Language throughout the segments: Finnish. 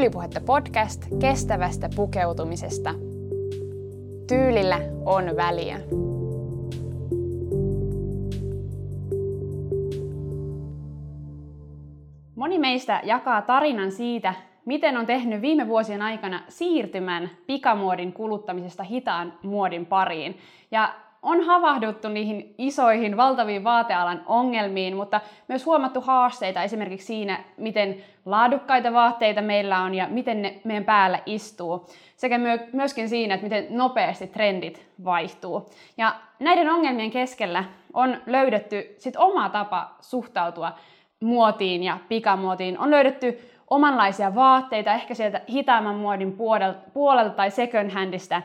Tyylipuhetta podcast kestävästä pukeutumisesta. Tyylillä on väliä. Moni meistä jakaa tarinan siitä, miten on tehnyt viime vuosien aikana siirtymän pikamuodin kuluttamisesta hitaan muodin pariin. Ja on havahduttu niihin isoihin, valtaviin vaatealan ongelmiin, mutta myös huomattu haasteita esimerkiksi siinä, miten laadukkaita vaatteita meillä on ja miten ne meidän päällä istuu, sekä myöskin siinä, että miten nopeasti trendit vaihtuu. Ja näiden ongelmien keskellä on löydetty sit oma tapa suhtautua muotiin ja pikamuotiin. On löydetty omanlaisia vaatteita, ehkä sieltä hitaamman muodin puolelta tai second handista,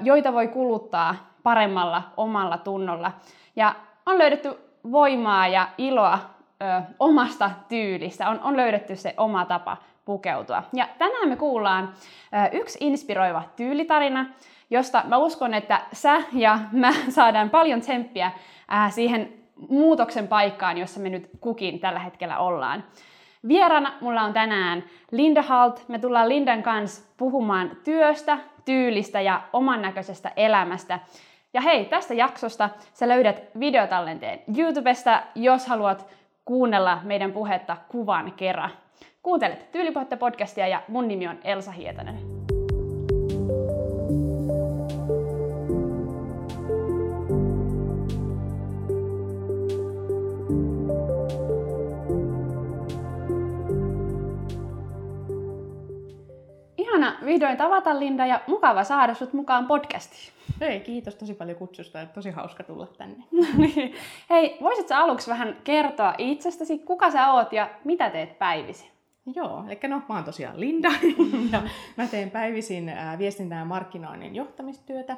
joita voi kuluttaa paremmalla omalla tunnolla. Ja on löydetty voimaa ja iloa ö, omasta tyylistä, on, on löydetty se oma tapa pukeutua. Ja tänään me kuullaan ö, yksi inspiroiva tyylitarina, josta mä uskon, että sä ja mä saadaan paljon tsemppiä ää, siihen muutoksen paikkaan, jossa me nyt kukin tällä hetkellä ollaan. Vierana mulla on tänään Linda Halt. Me tullaan Lindan kanssa puhumaan työstä, tyylistä ja oman näköisestä elämästä. Ja hei, tästä jaksosta sä löydät videotallenteen YouTubesta, jos haluat kuunnella meidän puhetta kuvan kerran. Kuuntelet Tyylipuhetta podcastia ja mun nimi on Elsa Hietanen. Ihana vihdoin tavata Linda ja mukava saada sut mukaan podcastiin. Hei, kiitos tosi paljon kutsusta ja tosi hauska tulla tänne. Niin. Hei, voisitko aluksi vähän kertoa itsestäsi, kuka sä oot ja mitä teet päivisin? Joo, eli no mä oon tosiaan Linda ja mä teen päivisin viestintää ja markkinoinnin johtamistyötä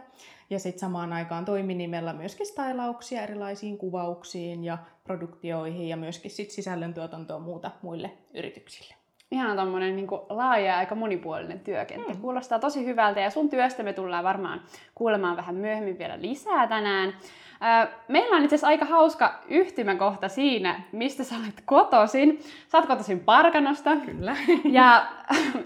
ja sitten samaan aikaan toiminimellä myöskin stylauksia erilaisiin kuvauksiin ja produktioihin ja myöskin sit sisällöntuotantoa muuta muille yrityksille ihan tommonen niin laaja ja aika monipuolinen työkenttä. Mm. Kuulostaa tosi hyvältä ja sun työstä me tullaan varmaan kuulemaan vähän myöhemmin vielä lisää tänään. Meillä on itse asiassa aika hauska yhtymäkohta siinä, mistä sä olet kotoisin. Sä oot kotoisin Parkanosta. Kyllä. Ja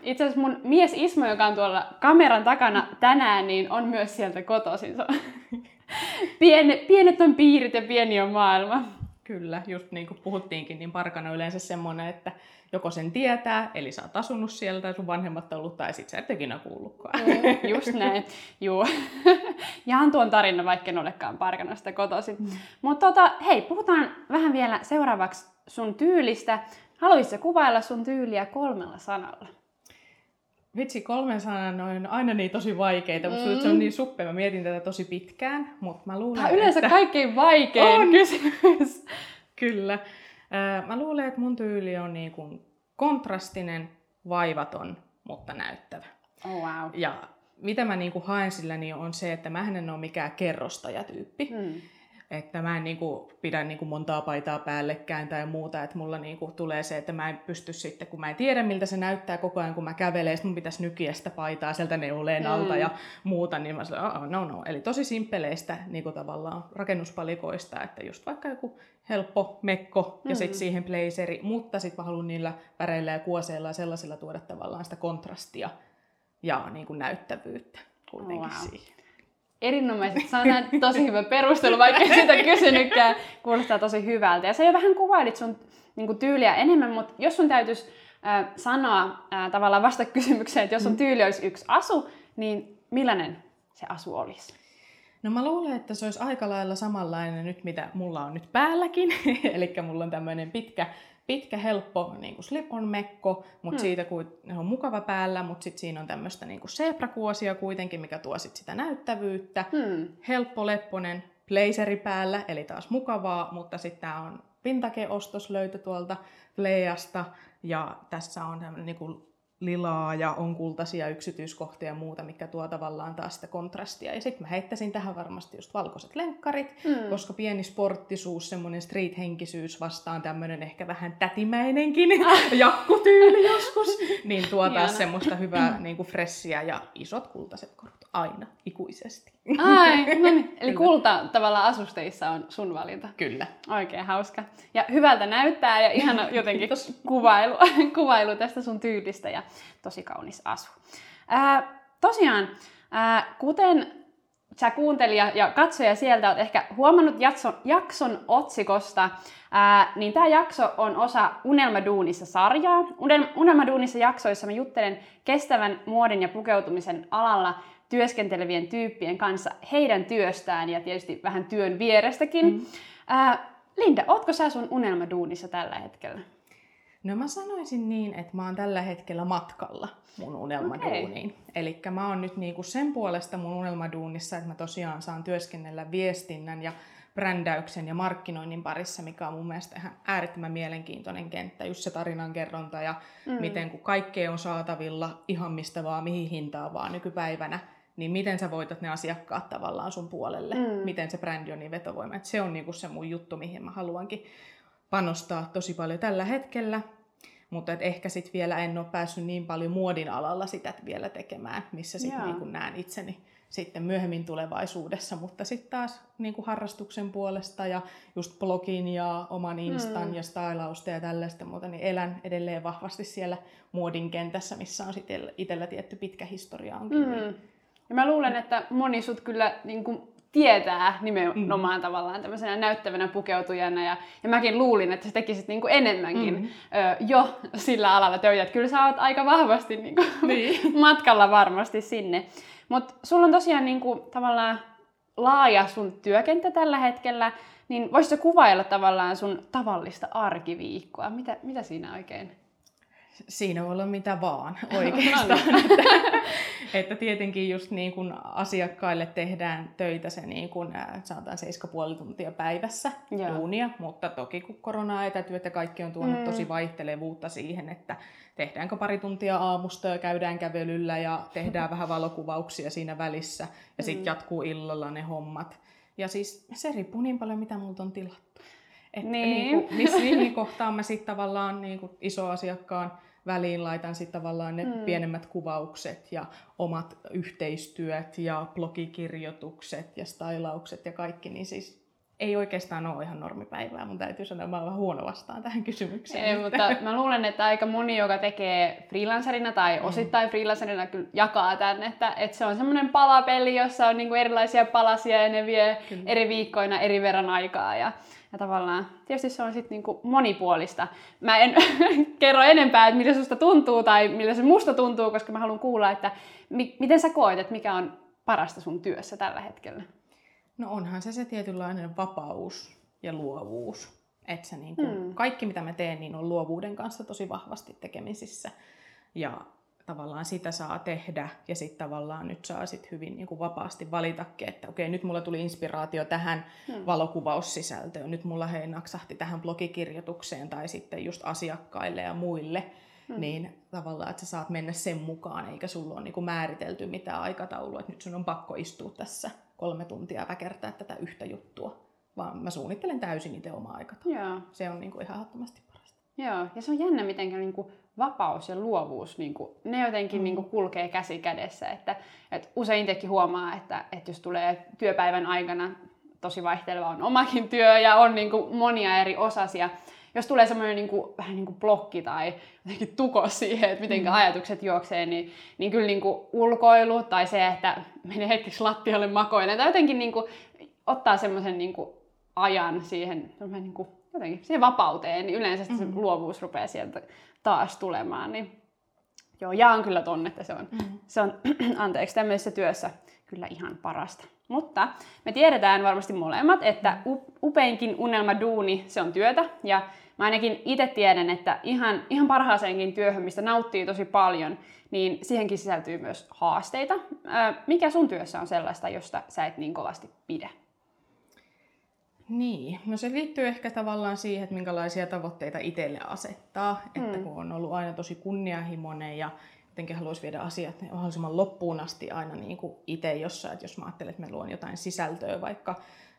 itse asiassa mun mies Ismo, joka on tuolla kameran takana tänään, niin on myös sieltä kotoisin. Pienet, pienet on piirit ja pieni on maailma. Kyllä, just niin kuin puhuttiinkin, niin Parkano on yleensä semmoinen, että joko sen tietää, eli sä oot asunut sieltä ja sun vanhemmat on ollut, tai sit sä et ikinä kuullutkaan. Mm, just näin, juu. Jaan tuon tarina, vaikka en olekaan Parkanosta kotoisin. Mm. Mutta tota, hei, puhutaan vähän vielä seuraavaksi sun tyylistä. Haluaisitko kuvailla sun tyyliä kolmella sanalla? Vitsi, kolmen sanan on aina niin tosi vaikeita, mm. se on niin suppea. Mä mietin tätä tosi pitkään, mutta mä luulen, Tämä on yleensä että... kaikkein vaikein on. kysymys. Kyllä. Mä luulen, että mun tyyli on niin kuin kontrastinen, vaivaton, mutta näyttävä. Oh, wow. Ja mitä mä niin kuin haen sillä, niin on se, että mä en ole mikään kerrostajatyyppi. Hmm. Että mä en niin kuin, pidä niin kuin montaa paitaa päällekkäin tai muuta, että mulla niin kuin, tulee se, että mä en pysty sitten, kun mä en tiedä miltä se näyttää koko ajan, kun mä kävelen, mun pitäisi nykiä sitä paitaa sieltä neuleen alta mm. ja muuta, niin mä sanoin, oh, no no. Eli tosi simppeleistä niin kuin tavallaan rakennuspalikoista, että just vaikka joku helppo mekko ja mm. sitten siihen blazeri, mutta sitten mä haluan niillä väreillä ja kuoseilla ja sellaisilla tuoda tavallaan sitä kontrastia ja niin kuin näyttävyyttä kuitenkin wow. siihen erinomaisesti. Se on tosi hyvä perustelu, vaikka sitä kysynytkään. Kuulostaa tosi hyvältä. Ja sä jo vähän kuvailit sun niin kuin, tyyliä enemmän, mutta jos sun täytyisi äh, sanoa äh, tavallaan vasta kysymykseen, että jos sun mm. tyyli olisi yksi asu, niin millainen se asu olisi? No mä luulen, että se olisi aika lailla samanlainen nyt, mitä mulla on nyt päälläkin. Eli mulla on tämmöinen pitkä pitkä, helppo niin kuin slip-on mekko, mutta hmm. siitä kun on mukava päällä, mutta sitten siinä on tämmöistä niin seprakuosia kuitenkin, mikä tuo sit sitä näyttävyyttä. Hmm. Helppo, lepponen blazeri päällä, eli taas mukavaa, mutta sitten tämä on pintakeostos löytö tuolta Fleasta, ja tässä on tämmöinen niin lilaa ja on kultaisia yksityiskohtia ja muuta, mikä tuo tavallaan taas sitä kontrastia. Ja sitten mä heittäisin tähän varmasti just valkoiset lenkkarit, mm. koska pieni sporttisuus, semmoinen street-henkisyys vastaan tämmöinen ehkä vähän tätimäinenkin jakkutyyli joskus, niin tuo taas semmoista hyvää niin kuin fressiä ja isot kultaiset korut aina, ikuisesti. Ai, no niin. Eli kulta tavallaan asusteissa on sun valinta. Kyllä. Oikein hauska. Ja hyvältä näyttää ja ihana jotenkin kuvailu, kuvailu tästä sun tyylistä. Ja tosi kaunis asu. Ää, tosiaan, ää, kuten sä kuuntelija ja katsoja sieltä oot ehkä huomannut jakson, jakson otsikosta, ää, niin tämä jakso on osa Unelmaduunissa sarjaa. Unelmaduunissa jaksoissa mä juttelen kestävän muodin ja pukeutumisen alalla työskentelevien tyyppien kanssa heidän työstään ja tietysti vähän työn vierestäkin. Mm. Ää, Linda, ootko sä sun unelmaduunissa tällä hetkellä? No mä sanoisin niin, että mä oon tällä hetkellä matkalla mun unelmaduuniin. Okay. Eli mä oon nyt niinku sen puolesta mun unelmaduunissa, että mä tosiaan saan työskennellä viestinnän ja brändäyksen ja markkinoinnin parissa, mikä on mun mielestä ihan äärettömän mielenkiintoinen kenttä. Just se tarinankerronta ja mm. miten kun kaikkea on saatavilla ihan mistä vaan, mihin hintaan vaan nykypäivänä, niin miten sä voitat ne asiakkaat tavallaan sun puolelle, mm. miten se brändi on niin vetovoima. Et se on niinku se mun juttu, mihin mä haluankin panostaa tosi paljon tällä hetkellä. Mutta et ehkä sitten vielä en ole päässyt niin paljon muodin alalla sitä vielä tekemään, missä sitten niinku näen itseni sitten myöhemmin tulevaisuudessa, mutta sitten taas niin kuin harrastuksen puolesta ja just blogin ja oman instan mm. ja stylausta ja tällaista muuta, niin elän edelleen vahvasti siellä muodin kentässä, missä on sitten itsellä tietty pitkä historia onkin. Mm. Ja mä luulen, että moni sut kyllä niin kuin tietää nimenomaan mm. tavallaan tämmöisenä näyttävänä pukeutujana. Ja, ja mäkin luulin, että sä tekisit niin kuin enemmänkin mm. ö, jo sillä alalla töitä. Että kyllä sä oot aika vahvasti niin kuin niin. matkalla varmasti sinne. Mutta sulla on tosiaan niin kuin, tavallaan laaja sun työkenttä tällä hetkellä, niin voisitko kuvailla tavallaan sun tavallista arkiviikkoa? Mitä, mitä siinä oikein Siinä voi olla mitä vaan oikeastaan. että, että tietenkin just niin kuin asiakkaille tehdään töitä se niin kuin, sanotaan 7,5 tuntia päivässä Joo. duunia, mutta toki kun korona etätyöt ja kaikki on tuonut mm. tosi vaihtelevuutta siihen, että tehdäänkö pari tuntia aamusta ja käydään kävelyllä ja tehdään vähän valokuvauksia siinä välissä ja sitten mm. jatkuu illalla ne hommat. Ja siis se riippuu niin paljon, mitä multa on tilattu. Että niin. Niin kuin, missä, mihin kohtaan mä sitten tavallaan niin kuin asiakkaan väliin laitan sitten tavallaan ne mm. pienemmät kuvaukset ja omat yhteistyöt ja blogikirjoitukset ja stylaukset ja kaikki, niin siis ei oikeastaan ole ihan normipäivää. Mun täytyy sanoa, että mä olen huono vastaan tähän kysymykseen. Ei, mutta mä luulen, että aika moni, joka tekee freelancerina tai mm. osittain freelancerina, kyllä jakaa tämän, että, että se on semmoinen palapeli, jossa on niinku erilaisia palasia ja ne vie kyllä. eri viikkoina eri verran aikaa. Ja, ja tavallaan, tietysti se on sitten niinku monipuolista. Mä en kerro enempää, että miltä susta tuntuu tai miltä se musta tuntuu, koska mä haluan kuulla, että mi- miten sä koet, että mikä on parasta sun työssä tällä hetkellä. No onhan se se tietynlainen vapaus ja luovuus. Että se niin kuin, mm. kaikki mitä mä teen, niin on luovuuden kanssa tosi vahvasti tekemisissä. Ja tavallaan sitä saa tehdä ja sitten tavallaan nyt saa sit hyvin niin kuin vapaasti valitakin, että okei, nyt mulla tuli inspiraatio tähän hmm. valokuvaussisältöön, nyt mulla hei naksahti tähän blogikirjoitukseen tai sitten just asiakkaille ja muille, hmm. niin tavallaan, että sä saat mennä sen mukaan, eikä sulla ole niin kuin määritelty mitään aikataulua, että nyt sun on pakko istua tässä kolme tuntia väkertää tätä yhtä juttua, vaan mä suunnittelen täysin itse omaa aikataulua. Se on niin kuin ihan ehdottomasti Joo, ja se on jännä, miten niin kuin vapaus ja luovuus, niin kuin, ne jotenkin mm. niin kuin kulkee käsi kädessä. Että, että usein itsekin huomaa, että, että jos tulee työpäivän aikana, tosi vaihteleva on omakin työ ja on niin kuin monia eri osasia, jos tulee semmoinen niin kuin, vähän niin kuin blokki tai jotenkin tuko siihen, että miten mm. ajatukset juoksee, niin, niin kyllä niin kuin ulkoilu tai se, että menee hetkeksi lattialle makoilemaan tai jotenkin niin kuin, ottaa semmoisen niin kuin, ajan siihen niin kuin, jotenkin siihen vapauteen, niin yleensä mm-hmm. se luovuus rupeaa sieltä taas tulemaan. Niin joo, jaan kyllä tonne, että se on, mm-hmm. se on anteeksi, tämmöisessä työssä kyllä ihan parasta. Mutta me tiedetään varmasti molemmat, että upeinkin unelma duuni, se on työtä. Ja mä ainakin itse tiedän, että ihan, ihan parhaaseenkin työhön, mistä nauttii tosi paljon, niin siihenkin sisältyy myös haasteita. Mikä sun työssä on sellaista, josta sä et niin kovasti pidä? Niin, no se liittyy ehkä tavallaan siihen, että minkälaisia tavoitteita itselle asettaa. Mm. Että kun on ollut aina tosi kunnianhimoinen ja jotenkin haluaisi viedä asiat mahdollisimman loppuun asti aina niin kuin itse jossain. Että jos mä ajattelen, että mä luon jotain sisältöä vaikka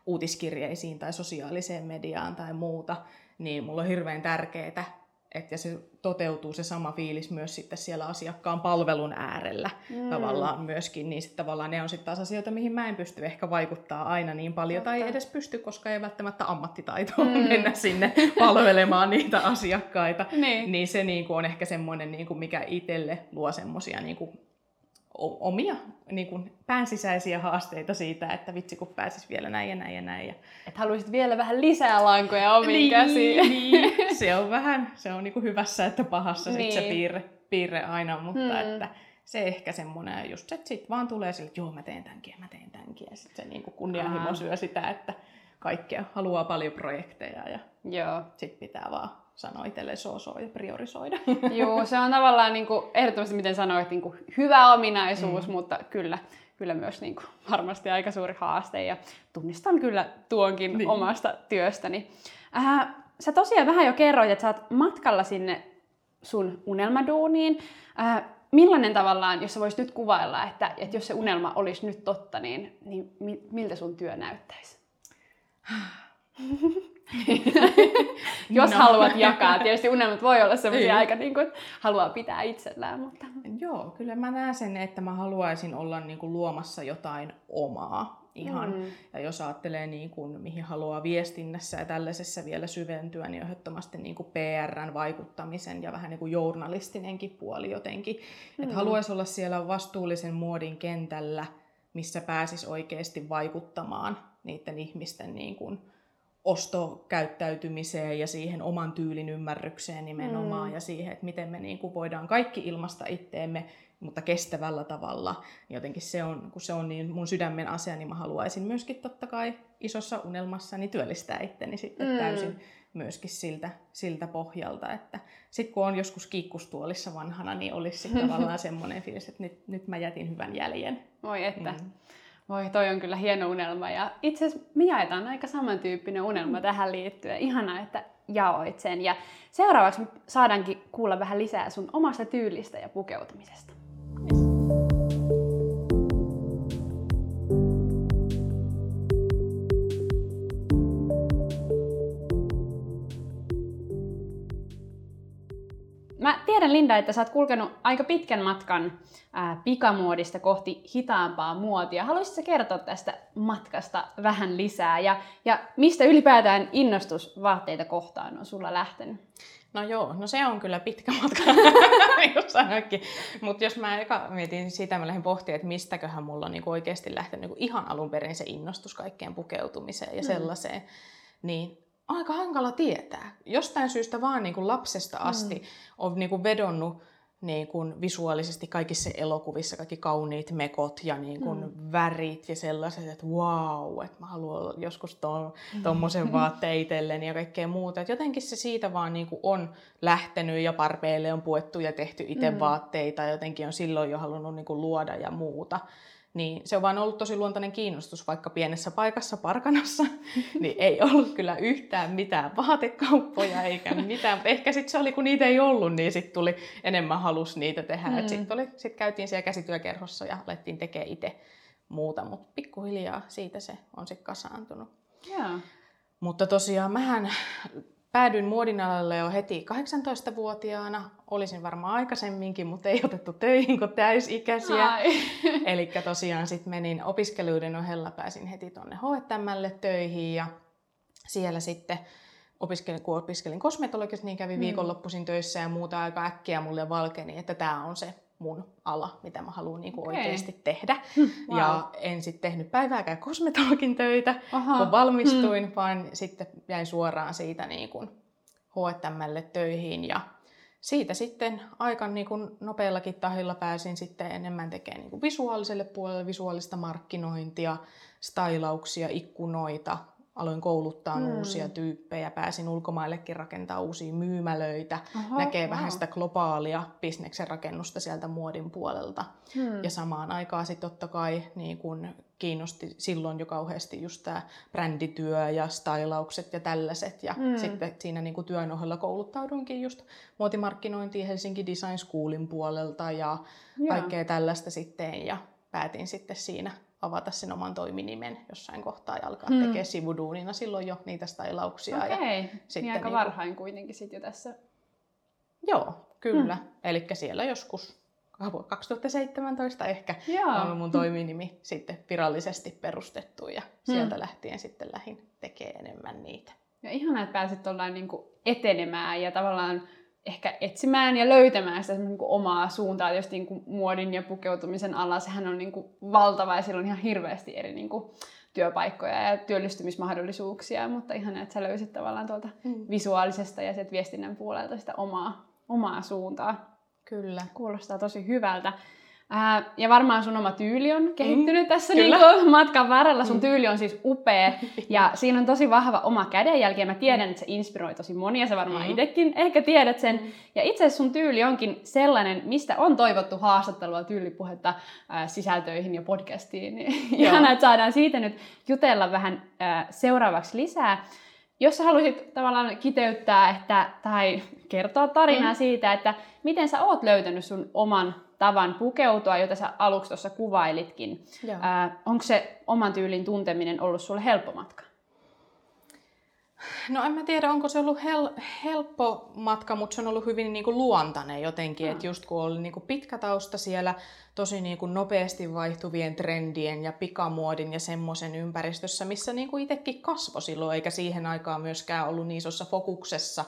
uutiskirjeisiin tai sosiaaliseen mediaan tai muuta, niin mulla on hirveän tärkeää, että se toteutuu se sama fiilis myös sitten siellä asiakkaan palvelun äärellä mm. tavallaan myöskin, niin sitten tavallaan ne on sitten taas asioita, mihin mä en pysty ehkä vaikuttaa aina niin paljon, Totta. tai ei edes pysty, koska ei välttämättä ammattitaito mm. mennä sinne palvelemaan niitä asiakkaita, niin. niin se niin kuin on ehkä semmoinen, niin kuin mikä itselle luo semmoisia niin kuin omia niin kuin päänsisäisiä haasteita siitä, että vitsi kun pääsis vielä näin ja näin ja näin. Ja... Että haluaisit vielä vähän lisää lankoja omiin niin, käsiin. Niin. Se on vähän, se on niin kuin hyvässä että pahassa niin. sit se niin. piirre, piirre aina, mutta hmm. että se ehkä semmoinen just, että sit vaan tulee sille, että joo mä teen tämänkin ja mä teen tämänkin ja sitten se niin kuin kunnianhimo syö sitä, että kaikkea haluaa paljon projekteja ja Joo. sitten pitää vaan sanoa itselleen soosoo ja priorisoida. Joo, se on tavallaan niin kuin, ehdottomasti, miten sanoit, niin kuin, hyvä ominaisuus, mm. mutta kyllä, kyllä myös niin kuin, varmasti aika suuri haaste ja tunnistan kyllä tuonkin niin. omasta työstäni. Äh, sä tosiaan vähän jo kerroit, että sä oot matkalla sinne sun unelmaduuniin. Äh, millainen tavallaan, jos sä voisit nyt kuvailla, että, että jos se unelma olisi nyt totta, niin, niin miltä sun työ näyttäisi? Jos no. haluat jakaa. Tietysti unelmat voi olla sellaisia aika, niin kuin, haluaa pitää itsellään. Mutta... Joo, kyllä mä näen sen, että mä haluaisin olla niin kuin, luomassa jotain omaa. Ihan. Mm. Ja jos ajattelee, niin kuin, mihin haluaa viestinnässä ja tällaisessa vielä syventyä, niin ehdottomasti niin kuin PRn vaikuttamisen ja vähän niin kuin journalistinenkin puoli jotenkin. Mm. Että haluaisi olla siellä vastuullisen muodin kentällä, missä pääsis oikeasti vaikuttamaan niiden ihmisten niin kuin, ostokäyttäytymiseen ja siihen oman tyylin ymmärrykseen nimenomaan mm. ja siihen, että miten me niin kuin voidaan kaikki ilmasta itteemme, mutta kestävällä tavalla. Jotenkin se on, kun se on niin mun sydämen asia, niin mä haluaisin myöskin totta kai isossa unelmassani työllistää itteni sitten mm. täysin myöskin siltä, siltä pohjalta, että sitten kun on joskus kiikkustuolissa vanhana, niin olisi sitten tavallaan semmoinen fiilis, että nyt, nyt mä jätin hyvän jäljen. Voi että. Mm. Voi, toi on kyllä hieno unelma ja itse asiassa me jaetaan aika samantyyppinen unelma mm. tähän liittyen. Ihanaa, että jaoit sen. Ja seuraavaksi saadaankin kuulla vähän lisää sun omasta tyylistä ja pukeutumisesta. Mä tiedän Linda, että sä oot kulkenut aika pitkän matkan ää, pikamuodista kohti hitaampaa muotia. Haluaisitko kertoa tästä matkasta vähän lisää ja, ja mistä ylipäätään innostus vaatteita kohtaan on sulla lähtenyt? No joo, no se on kyllä pitkä matka, Mutta jos mä eka mietin sitä, mä lähdin pohtimaan, että mistäköhän mulla on niinku oikeasti lähtenyt niinku ihan alun perin se innostus kaikkeen pukeutumiseen ja mm. sellaiseen, niin aika hankala tietää. Jostain syystä vaan niin kuin lapsesta asti mm. on niin kuin vedonnut niin kuin visuaalisesti kaikissa elokuvissa kaikki kauniit mekot ja niin kuin mm. värit ja sellaiset, että wow, että mä haluan joskus tuommoisen mm. vaatteen itselleni ja kaikkea muuta. Et jotenkin se siitä vaan niin kuin on lähtenyt ja parpeille on puettu ja tehty itse mm. vaatteita. Jotenkin on silloin jo halunnut niin kuin luoda ja muuta niin se on vaan ollut tosi luontainen kiinnostus, vaikka pienessä paikassa Parkanassa, niin ei ollut kyllä yhtään mitään vaatekauppoja eikä mitään. Ehkä sitten se oli, kun niitä ei ollut, niin sitten tuli enemmän halus niitä tehdä. Mm. Sitten sit käytiin siellä käsityökerhossa ja alettiin tekemään itse muuta, mutta pikkuhiljaa siitä se on sitten kasaantunut. Yeah. Mutta tosiaan mähän Päädyin muodin alalle jo heti 18-vuotiaana. Olisin varmaan aikaisemminkin, mutta ei otettu töihin kuin täysikäisiä. Eli tosiaan sitten menin opiskeluiden ohella, pääsin heti tuonne H&Mlle töihin ja siellä sitten opiskelin, kun opiskelin kosmetologista, niin kävin mm. viikonloppuisin töissä ja muuta aika äkkiä mulle valkeni, että tämä on se mun ala, mitä mä haluan niin okay. oikeasti tehdä. Wow. Ja en sitten tehnyt päivääkään kosmetologin töitä, Aha. kun valmistuin, hmm. vaan sitten jäin suoraan siitä niin kuin H&Mlle töihin ja siitä sitten aika niin kuin nopeallakin tahilla pääsin sitten enemmän tekemään niin kuin visuaaliselle puolelle visuaalista markkinointia, stylauksia, ikkunoita, aloin kouluttaa mm. uusia tyyppejä, pääsin ulkomaillekin rakentaa uusia myymälöitä, Aha, näkee wow. vähän sitä globaalia bisneksen rakennusta sieltä muodin puolelta. Mm. Ja samaan aikaan sitten totta kai niin kun kiinnosti silloin jo kauheasti just tämä brändityö ja stylaukset ja tällaiset. Ja mm. sitten siinä niin työn ohella kouluttauduinkin just muotimarkkinointiin Helsinki Design Schoolin puolelta ja yeah. kaikkea tällaista sitten. Ja päätin sitten siinä avata sen oman toiminimen jossain kohtaa ja alkaa hmm. tekemään sivuduunina silloin jo niitä stylauksia. Okei, okay. ja niin aika niin varhain kuitenkin sitten jo tässä Joo, kyllä. Mm. Eli siellä joskus 2017 ehkä Joo. on mun toiminimi sitten virallisesti perustettu ja sieltä lähtien sitten lähin tekee enemmän niitä. Ja ihana, että pääsit tuollain niin etenemään ja tavallaan ehkä etsimään ja löytämään sitä niin kuin omaa suuntaa. Tietysti niin kuin muodin ja pukeutumisen alla sehän on niin kuin valtava ja sillä on ihan hirveästi eri niin kuin työpaikkoja ja työllistymismahdollisuuksia, mutta ihan että sä löysit tavallaan tuolta mm. visuaalisesta ja sieltä viestinnän puolelta sitä omaa, omaa suuntaa. Kyllä. Kuulostaa tosi hyvältä. Ää, ja varmaan sun oma tyyli on kehittynyt mm, tässä niinku matkan varrella. Sun mm. tyyli on siis upea ja siinä on tosi vahva oma kädenjälki ja mä tiedän, että se inspiroi tosi monia. Sä varmaan mm. itsekin ehkä tiedät sen. Mm. Ja itse asiassa sun tyyli onkin sellainen, mistä on toivottu haastattelua tyylipuhetta ää, sisältöihin ja podcastiin. Ihana, että saadaan siitä nyt jutella vähän ää, seuraavaksi lisää. Jos sä haluaisit tavallaan kiteyttää että, tai kertoa tarinaa mm. siitä, että miten sä oot löytänyt sun oman tavan pukeutua, jota sä aluksi tuossa kuvailitkin. Ää, onko se oman tyylin tunteminen ollut sulle helppo matka? No en mä tiedä, onko se ollut hel- helppo matka, mutta se on ollut hyvin niin kuin luontainen jotenkin. No. Että just kun oli niin kuin pitkä tausta siellä tosi niin kuin nopeasti vaihtuvien trendien ja pikamuodin ja semmoisen ympäristössä, missä niin kuin itsekin kasvoi silloin, eikä siihen aikaan myöskään ollut niin isossa fokuksessa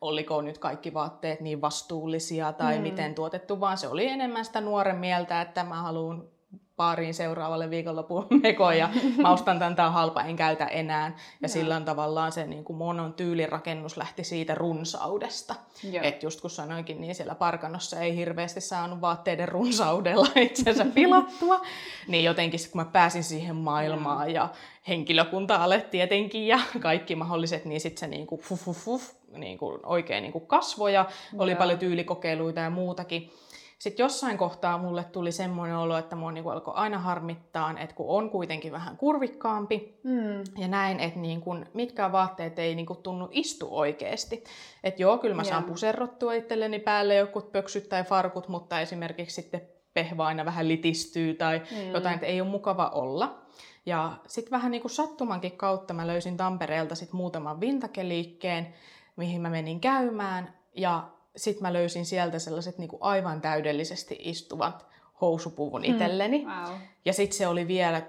oliko nyt kaikki vaatteet niin vastuullisia tai mm. miten tuotettu, vaan se oli enemmän sitä nuoren mieltä, että mä haluan baariin seuraavalle viikonlopun mekoon ja mä ostan tämän, tämä on halpa, en käytä enää. Ja no. silloin tavallaan se niin kuin monon tyylirakennus lähti siitä runsaudesta. Että just kun sanoinkin, niin siellä Parkanossa ei hirveästi saanut vaatteiden runsaudella itsensä pilattua. niin jotenkin kun mä pääsin siihen maailmaan ja henkilökunta alle tietenkin ja kaikki mahdolliset, niin sitten se niin kuin fuf, fuf, fuf, niin kuin oikein niin kuin kasvoja, oli paljon tyylikokeiluita ja muutakin. Sitten jossain kohtaa mulle tuli semmoinen olo, että mua niin alkoi aina harmittaa, että kun on kuitenkin vähän kurvikkaampi mm. ja näin, että niin kun, mitkään vaatteet ei niin kun tunnu istu oikeasti. Että joo, kyllä mä yeah. saan puserrottua itselleni päälle joku pöksyt tai farkut, mutta esimerkiksi sitten pehva aina vähän litistyy tai mm. jotain, että ei ole mukava olla. Ja sitten vähän niin kuin sattumankin kautta mä löysin Tampereelta sit muutaman vintakeliikkeen, mihin mä menin käymään. Ja sitten mä löysin sieltä sellaiset niin kuin aivan täydellisesti istuvat housupuvun hmm. itselleni. Wow. Ja sitten se oli vielä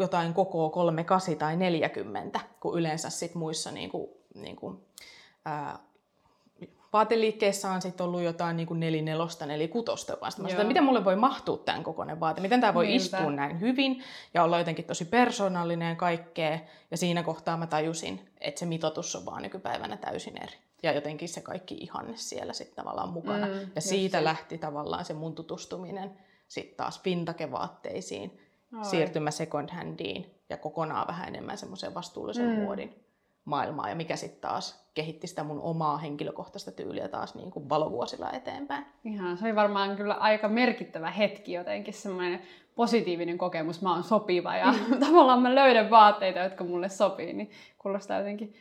jotain koko 38 tai 40, kun yleensä sit muissa niin kuin, niin kuin, ää, vaateliikkeissä on sitten ollut jotain niin kuin nelinelosta, nelikutosta vasta. Mä miten mulle voi mahtua tämän kokoinen vaate, miten tämä voi Niinpä. istua näin hyvin ja olla jotenkin tosi persoonallinen ja kaikkea. Ja siinä kohtaa mä tajusin, että se mitoitus on vaan nykypäivänä täysin eri. Ja jotenkin se kaikki ihanne siellä sitten tavallaan mukana. Mm, ja siitä se. lähti tavallaan se mun tutustuminen sitten taas pintakevaatteisiin, Oi. siirtymä second handiin ja kokonaan vähän enemmän semmoiseen vastuullisen mm. muodin maailmaa ja mikä sitten taas kehitti sitä mun omaa henkilökohtaista tyyliä taas niin kuin valovuosilla eteenpäin. Ihan, se oli varmaan kyllä aika merkittävä hetki jotenkin, semmoinen positiivinen kokemus, mä oon sopiva ja mm. tavallaan mä löydän vaatteita, jotka mulle sopii, niin kuulostaa jotenkin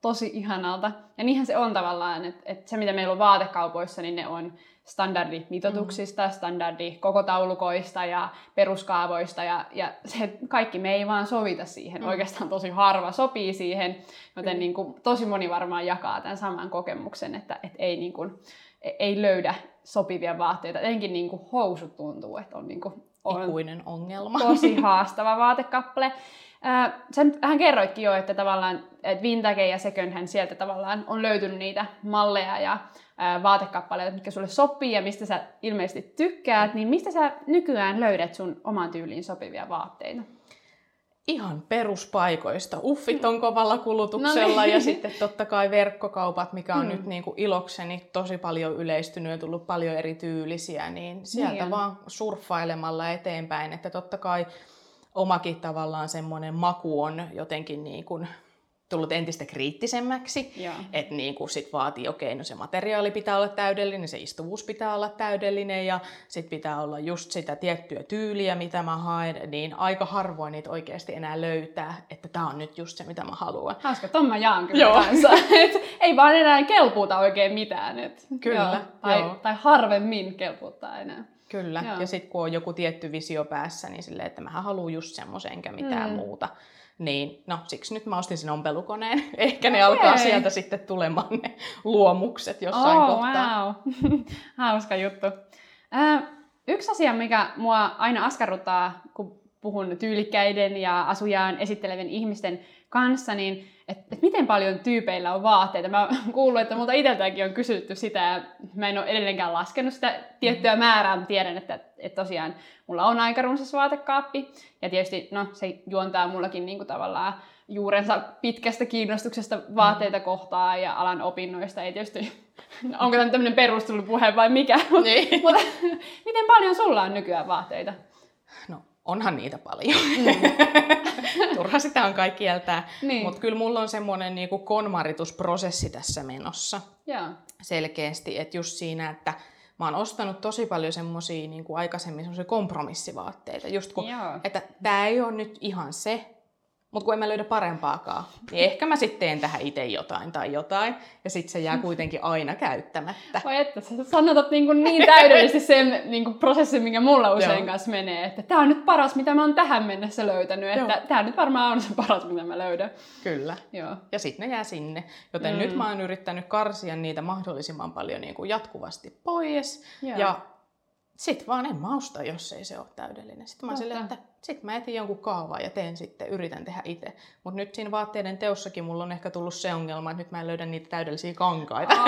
tosi ihanalta. Ja niinhän se on tavallaan, että, että se mitä meillä on vaatekaupoissa, niin ne on standardimitoituksista, mm. standardi koko taulukoista ja peruskaavoista ja, ja se kaikki me ei vaan sovita siihen. Mm. Oikeastaan tosi harva sopii siihen, joten mm. niin kuin, tosi moni varmaan jakaa tämän saman kokemuksen, että, että ei, niin kuin, ei löydä sopivia vaatteita. Etenkin niin kuin housut tuntuu, että on, niin kuin, on Ikuinen ongelma. tosi haastava vaatekappale. Sä nyt vähän kerroitkin jo, että tavallaan että vintage ja second hand sieltä tavallaan on löytynyt niitä malleja ja vaatekappaleita, mitkä sulle sopii ja mistä sä ilmeisesti tykkäät, niin mistä sä nykyään löydät sun oman tyyliin sopivia vaatteita? Ihan peruspaikoista. Uffit on kovalla kulutuksella no niin. ja sitten totta kai verkkokaupat, mikä on hmm. nyt niin kuin ilokseni tosi paljon yleistynyt ja tullut paljon eri tyylisiä, niin sieltä niin vaan surffailemalla eteenpäin, että totta kai omakin tavallaan semmoinen maku on jotenkin niin kuin tullut entistä kriittisemmäksi, että niin kuin sit vaatii, okei, okay, no se materiaali pitää olla täydellinen, se istuvuus pitää olla täydellinen ja sit pitää olla just sitä tiettyä tyyliä, mitä mä haen, niin aika harvoin niitä oikeasti enää löytää, että tämä on nyt just se, mitä mä haluan. Hauska, ton mä jaan kyllä joo. kanssa. Et ei vaan enää kelpuuta oikein mitään. Et, kyllä. Joo. Tai, joo. tai harvemmin kelpuuttaa enää. Kyllä, Joo. ja sitten kun on joku tietty visio päässä, niin silleen, että mä haluan just semmoisen enkä mitään mm. muuta. Niin, no siksi nyt mä ostin sen ompelukoneen. Ehkä ne okay. alkaa sieltä sitten tulemaan ne luomukset jossain oh, kohtaa. Wow. Hauska juttu. Äh, yksi asia, mikä mua aina askarruttaa, kun puhun tyylikkäiden ja asujaan esittelevien ihmisten kanssa, niin että et miten paljon tyypeillä on vaatteita. Mä oon kuullut, että multa itseltäänkin on kysytty sitä, ja mä en ole edelleenkään laskenut sitä tiettyä mm. määrää, mutta tiedän, että, että tosiaan mulla on aika runsas vaatekaappi. Ja tietysti no, se juontaa mullakin niin kuin tavallaan juurensa pitkästä kiinnostuksesta vaatteita kohtaan ja alan opinnoista. Ei tietysti, onko tämä tämmöinen perustelupuhe vai mikä, niin. mutta miten paljon sulla on nykyään vaatteita? No onhan niitä paljon. Mm. Turha sitä on kaikki kieltää. Niin. Mutta kyllä mulla on semmoinen niinku konmaritusprosessi tässä menossa. Ja. Selkeästi, että just siinä, että mä oon ostanut tosi paljon semmoisia niin aikaisemmin semmoisia kompromissivaatteita. Just kun, että tämä ei ole nyt ihan se, mutta kun en mä löydä parempaakaan, niin ehkä mä sitten teen tähän itse jotain tai jotain, ja sitten se jää kuitenkin aina käyttämättä. Vai että sä sanotat niin, kuin niin täydellisesti sen niin kuin prosessin, mikä mulla usein kanssa menee, että tämä on nyt paras, mitä mä oon tähän mennessä löytänyt, että tämä nyt varmaan on se paras, mitä mä löydän. Kyllä. Joo. Ja sitten ne jää sinne. Joten mm. nyt mä oon yrittänyt karsia niitä mahdollisimman paljon niin kuin jatkuvasti pois, Joo. ja sitten vaan en mausta, jos ei se ole täydellinen. Sitten mä silleen, että sit mä etin jonkun kaavaa ja teen sitten, yritän tehdä itse. Mutta nyt siinä vaatteiden teossakin mulla on ehkä tullut se ongelma, että nyt mä en löydä niitä täydellisiä kankaita.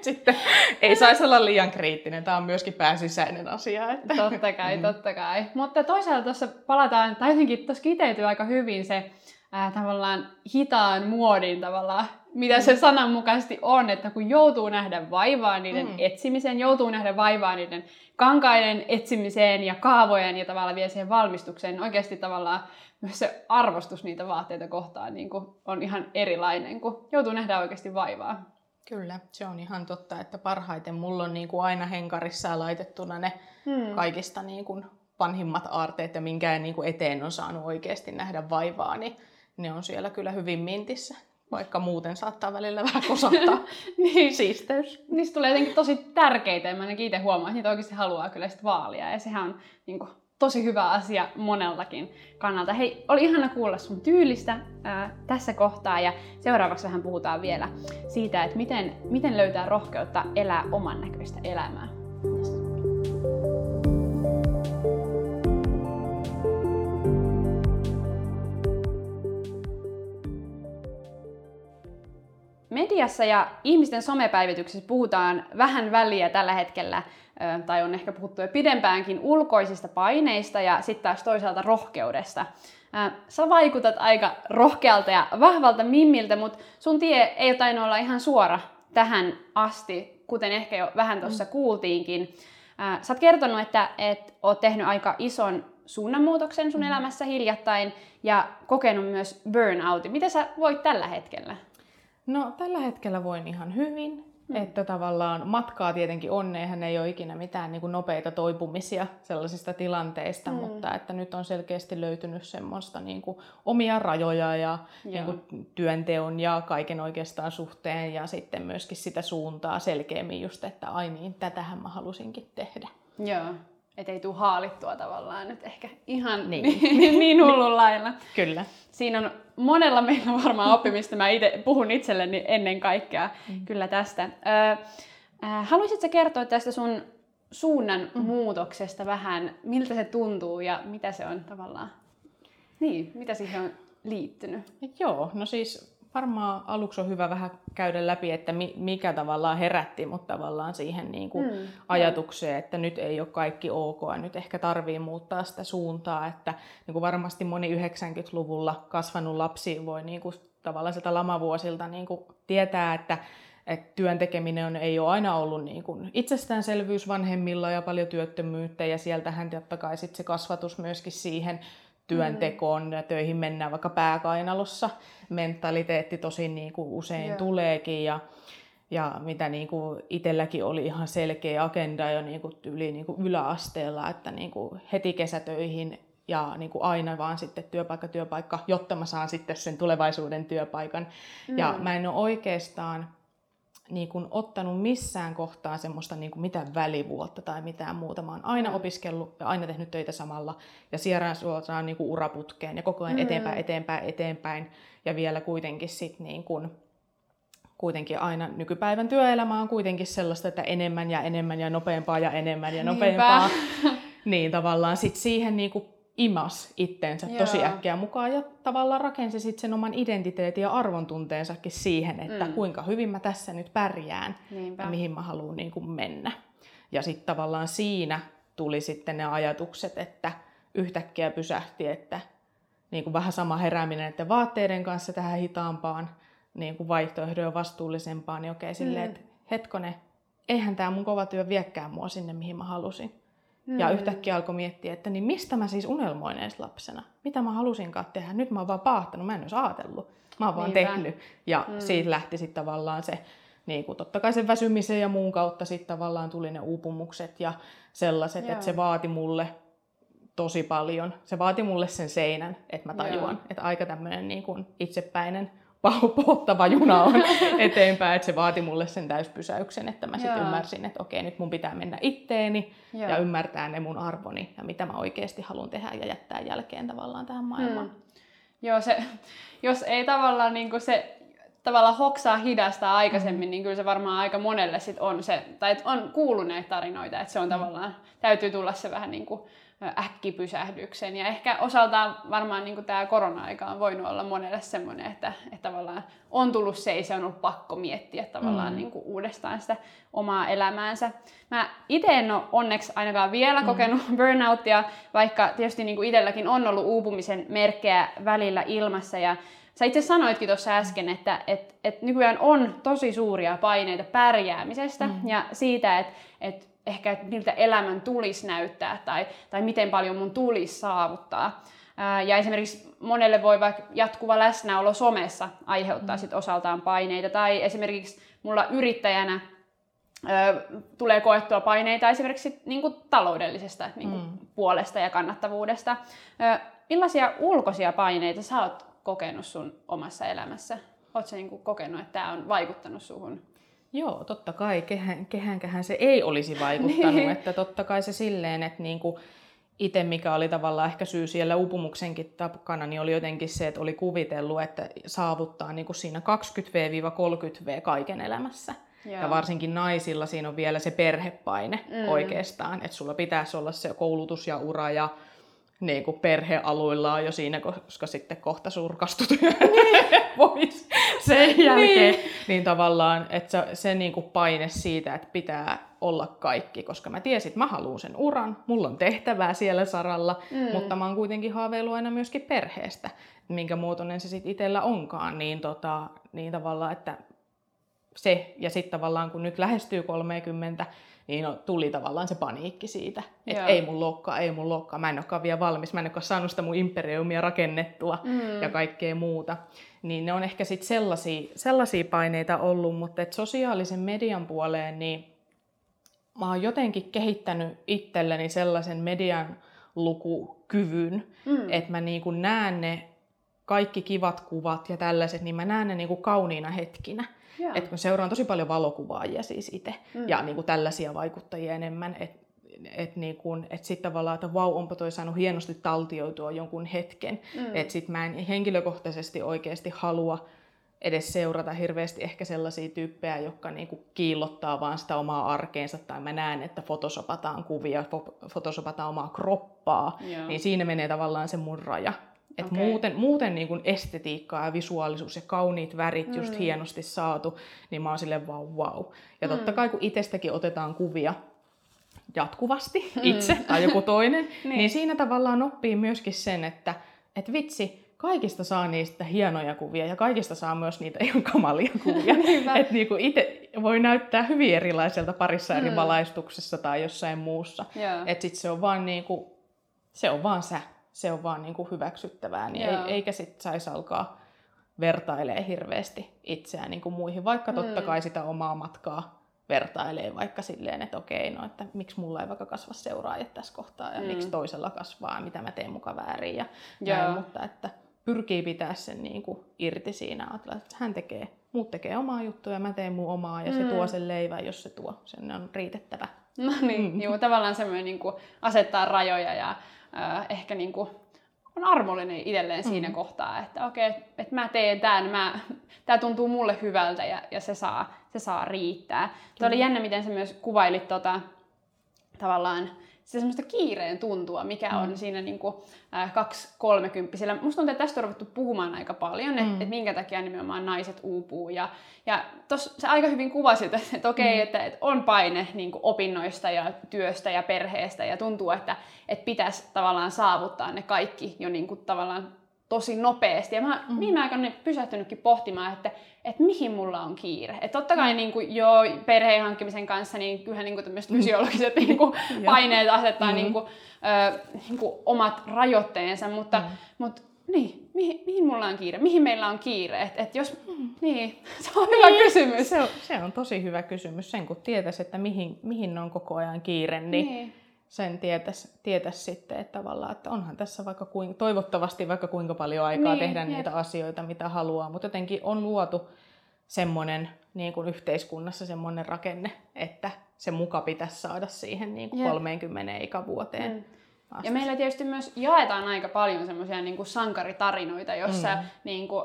Sitten ei saisi olla liian kriittinen. Tämä on myöskin pääsisäinen asia. Että... Totta kai, mm. totta kai. Mutta toisaalta tuossa palataan, tai jotenkin tuossa kiteytyy aika hyvin se äh, tavallaan hitaan muodin tavallaan mitä se sananmukaisesti on, että kun joutuu nähdä vaivaa niiden mm. etsimiseen, joutuu nähdä vaivaa niiden kankaiden etsimiseen ja kaavojen ja tavallaan vielä siihen valmistukseen, niin oikeasti tavallaan myös se arvostus niitä vaatteita kohtaan niin kuin on ihan erilainen, kun joutuu nähdä oikeasti vaivaa. Kyllä, se on ihan totta, että parhaiten mulla on niin kuin aina henkarissa laitettuna ne hmm. kaikista niin kuin vanhimmat aarteet ja minkä niin kuin eteen on saanut oikeasti nähdä vaivaa, niin ne on siellä kyllä hyvin mintissä vaikka muuten saattaa välillä vähän kosottaa niin. siisteys. Niistä tulee jotenkin tosi tärkeitä ja mä ainakin itse huomaan, että niitä oikeasti haluaa kyllä sitten vaalia ja sehän on niin kuin, tosi hyvä asia monellakin kannalta. Hei, oli ihana kuulla sun tyylistä ää, tässä kohtaa ja seuraavaksi vähän puhutaan vielä siitä, että miten, miten löytää rohkeutta elää oman näköistä elämää. Yes. Mediassa ja ihmisten somepäivityksessä puhutaan vähän väliä tällä hetkellä, tai on ehkä puhuttu jo pidempäänkin, ulkoisista paineista ja sitten taas toisaalta rohkeudesta. Sä vaikutat aika rohkealta ja vahvalta mimmiltä, mutta sun tie ei jotain olla ihan suora tähän asti, kuten ehkä jo vähän tuossa mm. kuultiinkin. Sä oot kertonut, että et oot tehnyt aika ison suunnanmuutoksen sun mm. elämässä hiljattain ja kokenut myös burnoutin. Miten sä voit tällä hetkellä? No tällä hetkellä voin ihan hyvin. Mm. Että tavallaan matkaa tietenkin on, eihän ei ole ikinä mitään niin kuin nopeita toipumisia sellaisista tilanteista, mm. mutta että nyt on selkeästi löytynyt semmoista niin kuin omia rajoja ja niin kuin työnteon ja kaiken oikeastaan suhteen ja sitten myöskin sitä suuntaa selkeämmin just, että ai niin, tätähän mä halusinkin tehdä. Joo, että ei tule haalittua tavallaan nyt ehkä ihan niin, niin hullun lailla. Kyllä. Siinä on monella meillä varmaan oppimista. Mä ite, puhun itselleni ennen kaikkea mm. kyllä tästä. Ö, haluaisitko kertoa tästä sun suunnan mm. muutoksesta vähän, miltä se tuntuu ja mitä se on tavallaan, niin, mitä siihen on liittynyt? Joo, no siis varmaan aluksi on hyvä vähän käydä läpi, että mikä tavallaan herätti mut tavallaan siihen niin kuin mm, ajatukseen, että nyt ei ole kaikki ok ja nyt ehkä tarvii muuttaa sitä suuntaa, että niin kuin varmasti moni 90-luvulla kasvanut lapsi voi niin kuin tavallaan sieltä lamavuosilta niin kuin tietää, että että työn tekeminen on, ei ole aina ollut niin kuin itsestäänselvyys vanhemmilla ja paljon työttömyyttä ja sieltähän totta kai sit se kasvatus myöskin siihen työntekoon ja töihin mennään vaikka pääkainalossa. Mentaliteetti tosi niin kuin usein yeah. tuleekin ja, ja mitä niin kuin itselläkin oli ihan selkeä agenda jo niin kuin yli niin kuin yläasteella, että niin kuin heti kesätöihin ja niin kuin aina vaan sitten työpaikka, työpaikka, jotta mä saan sitten sen tulevaisuuden työpaikan. Mm. Ja mä en ole oikeastaan niin kuin ottanut missään kohtaa semmoista niin kuin mitään välivuotta tai mitään muuta. Mä oon aina opiskellut ja aina tehnyt töitä samalla ja sierään suoraan niin kuin uraputkeen ja koko ajan mm. eteenpäin, eteenpäin, eteenpäin. Ja vielä kuitenkin sit niin kuin, kuitenkin aina nykypäivän työelämä on kuitenkin sellaista, että enemmän ja enemmän ja nopeampaa ja enemmän ja nopeampaa. niin tavallaan sit siihen niin kuin imas itteensä Joo. tosi äkkiä mukaan ja tavallaan rakensi sit sen oman identiteetin ja arvontunteensakin siihen, että mm. kuinka hyvin mä tässä nyt pärjään Niinpä. ja mihin mä haluan niin kuin mennä. Ja sitten tavallaan siinä tuli sitten ne ajatukset, että yhtäkkiä pysähti, että niin kuin vähän sama herääminen että vaatteiden kanssa tähän hitaampaan niin kuin vaihtoehdoja vastuullisempaan, niin okei, silleen, mm. että hetkone, eihän tämä mun kova työ viekään mua sinne, mihin mä halusin. Mm. Ja yhtäkkiä alkoi miettiä, että niin mistä mä siis unelmoin edes lapsena? Mitä mä halusinkaan tehdä? Nyt mä oon vaan paahtanut, mä en olisi ajatellut. Mä oon vaan Niinpä. tehnyt. Ja mm. siitä lähti sitten tavallaan se, niin kuin totta kai sen väsymisen ja muun kautta sitten tavallaan tuli ne uupumukset ja sellaiset, Joo. että se vaati mulle tosi paljon. Se vaati mulle sen seinän, että mä tajuan, Joo. että aika tämmöinen niin kuin itsepäinen pohottava juna on eteenpäin, että se vaati mulle sen täyspysäyksen, että mä sitten ymmärsin, että okei, nyt mun pitää mennä itteeni Joo. ja ymmärtää ne mun arvoni ja mitä mä oikeasti haluan tehdä ja jättää jälkeen tavallaan tähän maailmaan. Hmm. Joo, se, jos ei tavallaan niin se tavallaan hoksaa hidastaa aikaisemmin, mm. niin kyllä se varmaan aika monelle sit on se, tai on kuullut näitä tarinoita, että se on mm. tavallaan, täytyy tulla se vähän niin kuin äkkipysähdyksen. Ja ehkä osaltaan varmaan niin tämä korona-aika on voinut olla monelle semmoinen, että, että tavallaan on tullut se, ei se on ollut pakko miettiä tavallaan mm. niin kuin uudestaan sitä omaa elämäänsä. Mä itse en ole onneksi ainakaan vielä mm. kokenut burnoutia, vaikka tietysti niin kuin itselläkin on ollut uupumisen merkkejä välillä ilmassa. Ja Sä itse sanoitkin tuossa äsken, että et, et nykyään on tosi suuria paineita pärjäämisestä mm. ja siitä, että et ehkä, että miltä elämän tulisi näyttää tai, tai miten paljon mun tulisi saavuttaa. Ja esimerkiksi monelle voi vaikka jatkuva läsnäolo somessa aiheuttaa mm. sit osaltaan paineita. Tai esimerkiksi mulla yrittäjänä ö, tulee koettua paineita esimerkiksi niin kuin taloudellisesta niin kuin mm. puolesta ja kannattavuudesta. Ö, millaisia ulkoisia paineita sä oot kokenut sun omassa elämässä? Oletko niin kokenut, että tämä on vaikuttanut suhun? Joo, totta kai. Kehän, kehänkähän se ei olisi vaikuttanut. niin. Että totta kai se silleen, että niinku itse mikä oli tavallaan ehkä syy siellä upumuksenkin takana, niin oli jotenkin se, että oli kuvitellut, että saavuttaa niinku siinä 20V-30V kaiken elämässä. Joo. Ja varsinkin naisilla siinä on vielä se perhepaine mm. oikeastaan, että sulla pitäisi olla se koulutus ja ura ja niin kuin perhealuillaan jo siinä, koska sitten kohta surkastut niin. pois sen jälkeen. Niin, niin tavallaan, että se, se niin kuin paine siitä, että pitää olla kaikki, koska mä tiesin, että mä haluan sen uran, mulla on tehtävää siellä saralla, mm. mutta mä oon kuitenkin haaveillut aina myöskin perheestä, minkä muotoinen se sitten itsellä onkaan, niin, tota, niin tavallaan, että se, ja sitten tavallaan kun nyt lähestyy 30, niin no, tuli tavallaan se paniikki siitä, että ei mun lokkaa, ei mun lokkaa, mä en olekaan vielä valmis, mä en olekaan saanut sitä mun imperiumia rakennettua mm. ja kaikkea muuta. Niin ne on ehkä sitten sellaisia, sellaisia paineita ollut, mutta et sosiaalisen median puoleen, niin mä oon jotenkin kehittänyt itselleni sellaisen median lukukyvyn, mm. että mä niinku näen ne kaikki kivat kuvat ja tällaiset, niin mä näen ne niinku kauniina hetkinä. Että kun seuraan tosi paljon valokuvaajia siis itse mm. ja niin kuin tällaisia vaikuttajia enemmän, että et niin et sitten tavallaan, että vau, onpa toi saanut hienosti taltioitua jonkun hetken. Mm. Että sitten mä en henkilökohtaisesti oikeasti halua edes seurata hirveästi ehkä sellaisia tyyppejä, jotka niinku kiillottaa vaan sitä omaa arkeensa, tai mä näen, että fotosopataan kuvia, fotosopataan omaa kroppaa, Joo. niin siinä menee tavallaan se mun raja. Et okay. Muuten, muuten niin kuin estetiikkaa ja visuaalisuus ja kauniit värit mm. just hienosti saatu, niin mä oon silleen vau wow, wow. Ja mm. totta kai kun itsestäkin otetaan kuvia jatkuvasti mm. itse tai joku toinen, niin. niin siinä tavallaan oppii myöskin sen, että et vitsi, kaikista saa niistä hienoja kuvia ja kaikista saa myös niitä ihan kamalia kuvia. että niinku itse voi näyttää hyvin erilaiselta parissa eri mm. valaistuksessa tai jossain muussa. Yeah. Että sit se on vaan niinku, se on vaan sä se on vaan niin kuin hyväksyttävää, niin ei, eikä sitten saisi alkaa vertailee hirveästi itseään niin kuin muihin, vaikka mm. totta kai sitä omaa matkaa vertailee vaikka silleen, että okei, no että miksi mulla ei vaikka kasva seuraajat tässä kohtaa ja mm. miksi toisella kasvaa, mitä mä teen muka väärin ja näin, mutta että pyrkii pitää sen niin kuin irti siinä, että hän tekee muut tekee omaa juttua ja mä teen mun omaa ja se Mm. tuo sen leivän, jos se tuo. Sen on riitettävä. No niin, Mm. mm. juu, tavallaan semmoinen niin kuin asettaa rajoja ja äh, ehkä niin kuin on armollinen itselleen mm. siinä kohtaa, että okei, okay, että mä teen tämän, mä, tämä tuntuu mulle hyvältä ja, ja se, saa, se saa riittää. Tuo oli jännä, miten sä myös kuvailit tota, tavallaan se semmoista kiireen tuntua, mikä Mm. on siinä niin kuin, äh, 2-30. Musta tuntuu, että tästä on ruvettu puhumaan aika paljon, että Mm. et minkä takia nimenomaan naiset uupuu. Ja, ja tos, se aika hyvin kuvasi, että, että okei, Mm. että, että on paine niin kuin opinnoista ja työstä ja perheestä ja tuntuu, että, että pitäisi tavallaan saavuttaa ne kaikki jo niin kuin tavallaan tosi nopeasti. Ja mä mm. viime aikoina pysähtynytkin pohtimaan, että, että mihin mulla on kiire. Että totta kai niin kuin, jo perheen hankkimisen kanssa, niin kyllähän niin kuin tämmöiset fysiologiset niin kuin, paineet asettaa Mm. niin kuin, ö, niin kuin omat rajoitteensa, mutta, Mm. mutta niin, mihin, mihin mulla on kiire? Mihin meillä on kiire? Et, et jos, niin, se on hyvä kysymys. Se on, se on tosi hyvä kysymys. Sen kun tietäisi, että mihin, mihin on koko ajan kiire, niin, Niin. Sen tietäisi, tietäisi sitten, että tavallaan, että onhan tässä vaikka kuin, toivottavasti vaikka kuinka paljon aikaa Niin, tehdä jep. niitä asioita, mitä haluaa, mutta jotenkin on luotu semmoinen niin kuin yhteiskunnassa semmoinen rakenne, että se muka pitäisi saada siihen niin kuin Jep. 30 ikävuoteen. Mm. Ja meillä tietysti myös jaetaan aika paljon semmoisia niin sankaritarinoita, jossa Mm. niin kuin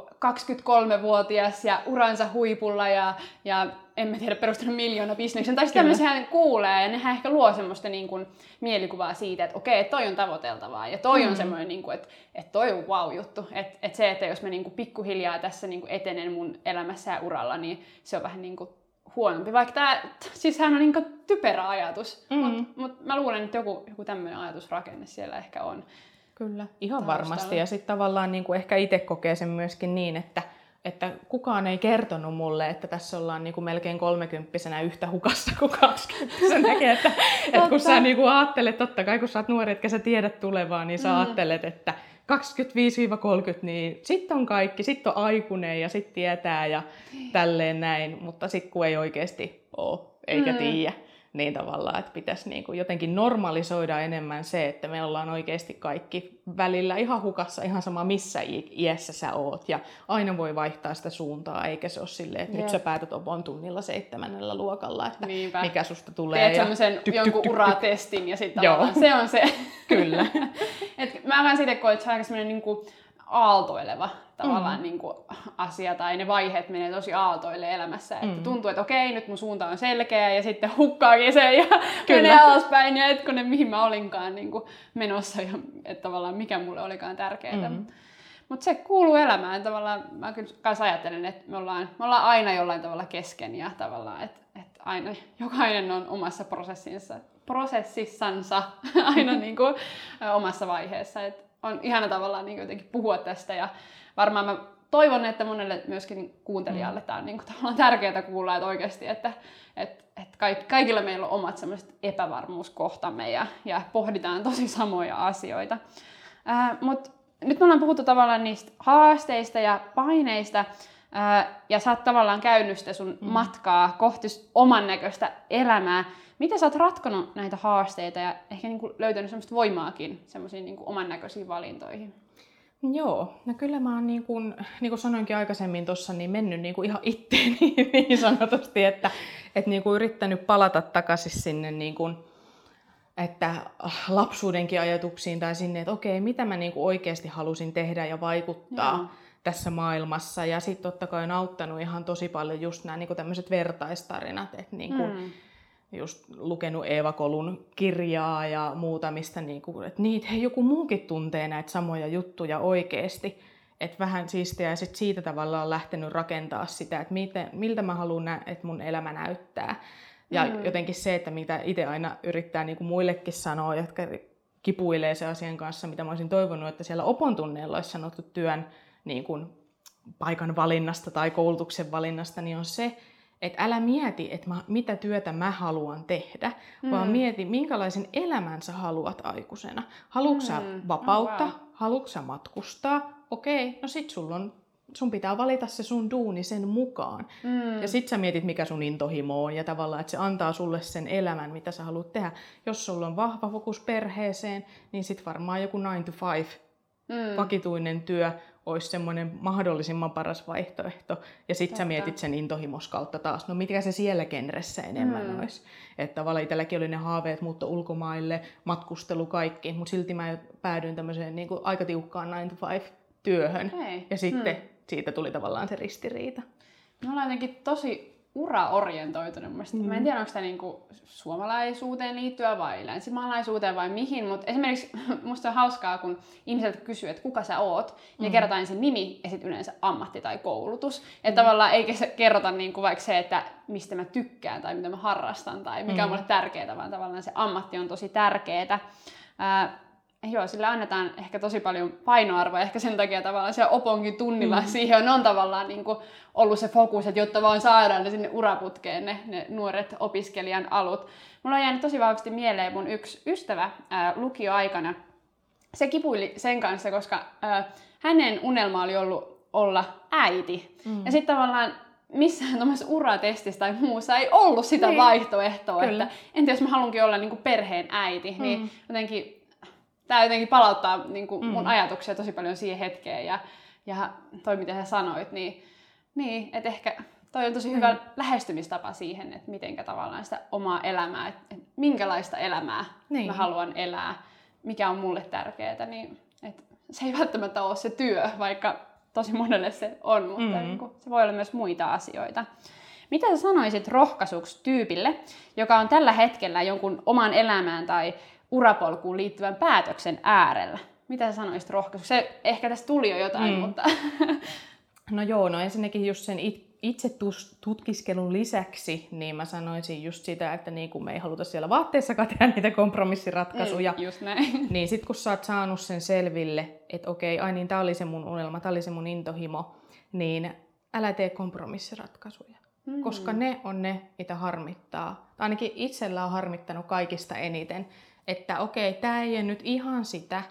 23-vuotias ja uransa huipulla ja, ja en mä tiedä, perustanut miljoona bisneksen. Tai sitten tämmöisiä kuulee ja nehän ehkä luo semmoista niin kuin mielikuvaa siitä, että okei, toi on tavoiteltavaa ja toi Mm. on semmoinen, niin kuin, että, että toi on wow-juttu. Että, että se, että jos mä niin kuin pikkuhiljaa tässä niin kuin etenen mun elämässä ja uralla, niin se on vähän niin kuin huonompi. Vaikka tämä, siis hän on niin typerä ajatus, Mm. mutta mut mä luulen, että joku, joku tämmöinen ajatusrakenne siellä ehkä on. Kyllä, ihan taustalla. varmasti. Ja sitten tavallaan niin kuin ehkä itse kokee sen myöskin niin, että, että kukaan ei kertonut mulle, että tässä ollaan niin kuin melkein kolmekymppisenä yhtä hukassa kuin kaksikymppisenäkin. Että, että kun sä niin kuin ajattelet, totta kai kun sä oot nuori, etkä sä tiedät tulevaa, niin sä Mm. ajattelet, että 25-30, niin sitten on kaikki, sitten on aikuinen ja sitten tietää ja tälleen näin, mutta sitten kun ei oikeasti ole eikä Mm. tiedä, niin tavallaan, että pitäisi niin kuin jotenkin normalisoida enemmän se, että me ollaan oikeasti kaikki välillä ihan hukassa, ihan sama missä i- iässä sä oot, ja aina voi vaihtaa sitä suuntaa, eikä se ole silleen, että Jep. nyt sä päätät opon tunnilla seitsemännellä luokalla, että Niinpä. mikä susta tulee. Teet ja semmoisen tyk, tyk, jonkun tyk, uratestin ja sitten se on se. Kyllä. Et mä vähän siitä koen, että se on aika semmoinen niinku aaltoileva tavallaan Mm. niinku asia, tai ne vaiheet menee tosi aaltoille elämässä. Että Mm. tuntuu, että okei, nyt mun suunta on selkeä, ja sitten hukkaakin se, ja Kyllä. menee alaspäin, ja hetkonen, mihin mä olinkaan niinku menossa, ja että tavallaan mikä mulle olikaan tärkeää. Mm. Mutta se kuuluu elämään. Tavallaan mä kyllä kanssa ajattelen, että me ollaan, me ollaan aina jollain tavalla kesken ja tavallaan, että, että aina jokainen on omassa prosessinsa, prosessissansa aina niin kuin, omassa vaiheessa. Et on ihana tavallaan niin jotenkin puhua tästä ja varmaan mä toivon, että monelle myöskin kuuntelijalle tämä on niin kuin, tavallaan tärkeää kuulla, että oikeasti, että, että, että kaikki, kaikilla meillä on omat semmoiset epävarmuuskohtamme ja, ja pohditaan tosi samoja asioita. Ää, Mutta nyt me ollaan puhuttu tavallaan niistä haasteista ja paineista, ää, ja sä oot tavallaan käynyt sitä sun mm. matkaa kohti oman näköistä elämää. Miten sä oot ratkonut näitä haasteita ja ehkä niinku löytänyt semmoista voimaakin semmoisiin niinku oman näköisiin valintoihin? Joo, no kyllä mä oon niin kuin, niin kuin sanoinkin aikaisemmin tuossa, niin mennyt niin kuin ihan itteeni niin sanotusti, että, että niin kuin yrittänyt palata takaisin sinne niin kuin, että ah, lapsuudenkin ajatuksiin tai sinne, että okei, mitä mä niin kuin oikeasti halusin tehdä ja vaikuttaa Joo. tässä maailmassa. Ja sitten totta kai on auttanut ihan tosi paljon just nämä niin kuin tämmöiset vertaistarinat, että niin kuin, Mm. Just lukenut Eeva Kolun kirjaa ja muuta, mistä niinku, että niitä, hei, joku muukin tuntee näitä samoja juttuja oikeasti. Että vähän siistiä ja sit siitä tavalla on lähtenyt rakentaa sitä, että miten, miltä mä haluan, nä- että mun elämä näyttää. Ja Mm. jotenkin se, että mitä itse aina yrittää niinku muillekin sanoa, jotka kipuilee se asian kanssa, mitä mä olisin toivonut, että siellä opon tunneilla olisi sanottu työn niin kuin paikan valinnasta tai koulutuksen valinnasta, niin on se, että älä mieti, että mä, mitä työtä mä haluan tehdä, mm. vaan mieti, minkälaisen elämän sä haluat aikuisena. Haluatko Mm. vapautta? Oh, wow. Haluatko matkustaa? Okei, no sit sulla on, sun pitää valita se sun duuni sen mukaan. Mm. Ja sit sä mietit, mikä sun intohimo on ja tavallaan, että se antaa sulle sen elämän, mitä sä haluat tehdä. Jos sulla on vahva fokus perheeseen, niin sit varmaan joku 9 to 5 mm. vakituinen työ olisi semmoinen mahdollisimman paras vaihtoehto. Ja sitten sä mietit sen intohimos kautta taas, no mitkä se siellä genressä enemmän mm. olisi. Että tavallaan itselläkin oli ne haaveet muutto ulkomaille, matkustelu, kaikki, mutta silti mä päädyin tämmöiseen niin kuin aika tiukkaan 9 to 5 työhön. Okay. Ja sitten mm. siitä tuli tavallaan se ristiriita. Me ollaan jotenkin tosi uraorientoitunut. Mm. Mä en tiedä, onko tämä niinku suomalaisuuteen liittyä vai länsimaalaisuuteen vai mihin, mutta esimerkiksi musta on hauskaa, kun ihmiset kysyy, että kuka sä oot, mm. ja kerrotaan ensin nimi ja sitten yleensä ammatti tai koulutus. Että mm. tavallaan se kerrota niinku vaikka se, että mistä mä tykkään tai mitä mä harrastan tai mikä mm. on mulle tärkeää, vaan tavallaan se ammatti on tosi tärkeää. Joo, sille annetaan ehkä tosi paljon painoarvoa, ehkä sen takia tavallaan se oponkin tunnilla mm. siihen on tavallaan niin kuin ollut se fokus, että jotta vaan saadaan ne sinne uraputkeen ne, ne nuoret opiskelijan alut. Mulla on jäänyt tosi vahvasti mieleen mun yksi ystävä ää, lukioaikana. Se kipuili sen kanssa, koska ää, hänen unelma oli ollut olla äiti. Mm. Ja sitten tavallaan missään tuommoisessa uratestissä tai muussa ei ollut sitä niin. vaihtoehtoa, Kyllä. että entä jos mä haluankin olla niin kuin perheen äiti, niin mm. niin jotenkin tämä jotenkin palauttaa niin kuin mun mm. ajatuksia tosi paljon siihen hetkeen ja, ja toi mitä sä sanoit, niin, niin että ehkä toi on tosi hyvä mm. lähestymistapa siihen, että mitenkä tavallaan sitä omaa elämää, että, että minkälaista elämää niin. mä haluan elää, mikä on mulle tärkeää, niin että se ei välttämättä ole se työ, vaikka tosi monelle se on, mutta mm. niin kuin, se voi olla myös muita asioita. Mitä sä sanoisit rohkaisuksi tyypille, joka on tällä hetkellä jonkun oman elämään tai urapolkuun liittyvän päätöksen äärellä. Mitä sä sanoisit rohkaisu? Se ehkä tästä tuli jo jotain, mm. mutta... no joo, no ensinnäkin just sen it, itse tutkiskelun lisäksi, niin mä sanoisin just sitä, että niin kun me ei haluta siellä vaatteissakaan tehdä niitä kompromissiratkaisuja, mm, just näin. niin sit kun sä oot saanut sen selville, että okei, ai niin tää oli se mun unelma, tää oli se mun intohimo, niin älä tee kompromissiratkaisuja. Mm. Koska ne on ne, mitä harmittaa. Ainakin itsellä on harmittanut kaikista eniten että okei, tämä ei ole nyt ihan sitä,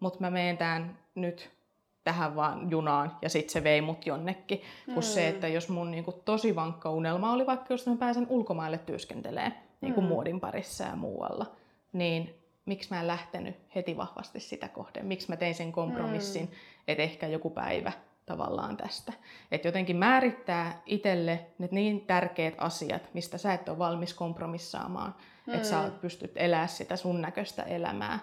mutta mä menen tämän nyt tähän vaan junaan ja sitten se vei mut jonnekin. Mm. Kun se, että jos mun niinku tosi vankka unelma oli vaikka, jos mä pääsen ulkomaille työskentelemään niinku mm. muodin parissa ja muualla, niin miksi mä en lähtenyt heti vahvasti sitä kohden? Miksi mä tein sen kompromissin, mm. että ehkä joku päivä tavallaan tästä. Että jotenkin määrittää itselle ne niin tärkeät asiat, mistä sä et ole valmis kompromissaamaan, mm. että sä pystyt elämään sitä sun näköistä elämää.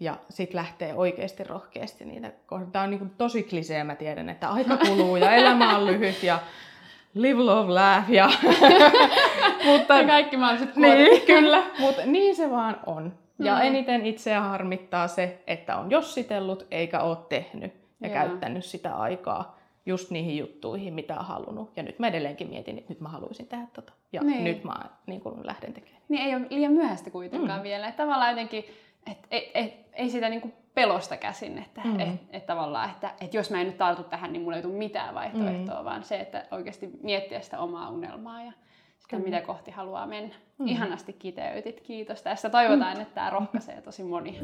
Ja sitten lähtee oikeasti rohkeasti niitä. Tämä on niin tosi klisee, mä tiedän, että aika kuluu ja elämä on lyhyt ja live, love, laugh. Ja, mutta, ja kaikki mahdolliset Niin, kyllä, mutta niin se vaan on. Ja mm. eniten itseä harmittaa se, että on jossitellut eikä ole tehnyt ja yeah. käyttänyt sitä aikaa just niihin juttuihin, mitä on halunnut. Ja nyt mä edelleenkin mietin, että nyt mä haluaisin tehdä tota. Ja niin. nyt mä niin kun lähden tekemään. Niin ei ole liian myöhäistä kuitenkaan mm. vielä. Että tavallaan jotenkin, että et, et, ei sitä niin kuin pelosta käsin, että mm. et, et tavallaan, että et jos mä en nyt tartu tähän, niin mulla ei tule mitään vaihtoehtoa, mm. vaan se, että oikeasti miettiä sitä omaa unelmaa ja sitä, mm. mitä kohti haluaa mennä. Mm. Ihanasti kiteytit. Kiitos tästä. Toivotaan, mm. että tämä rohkaisee tosi monia.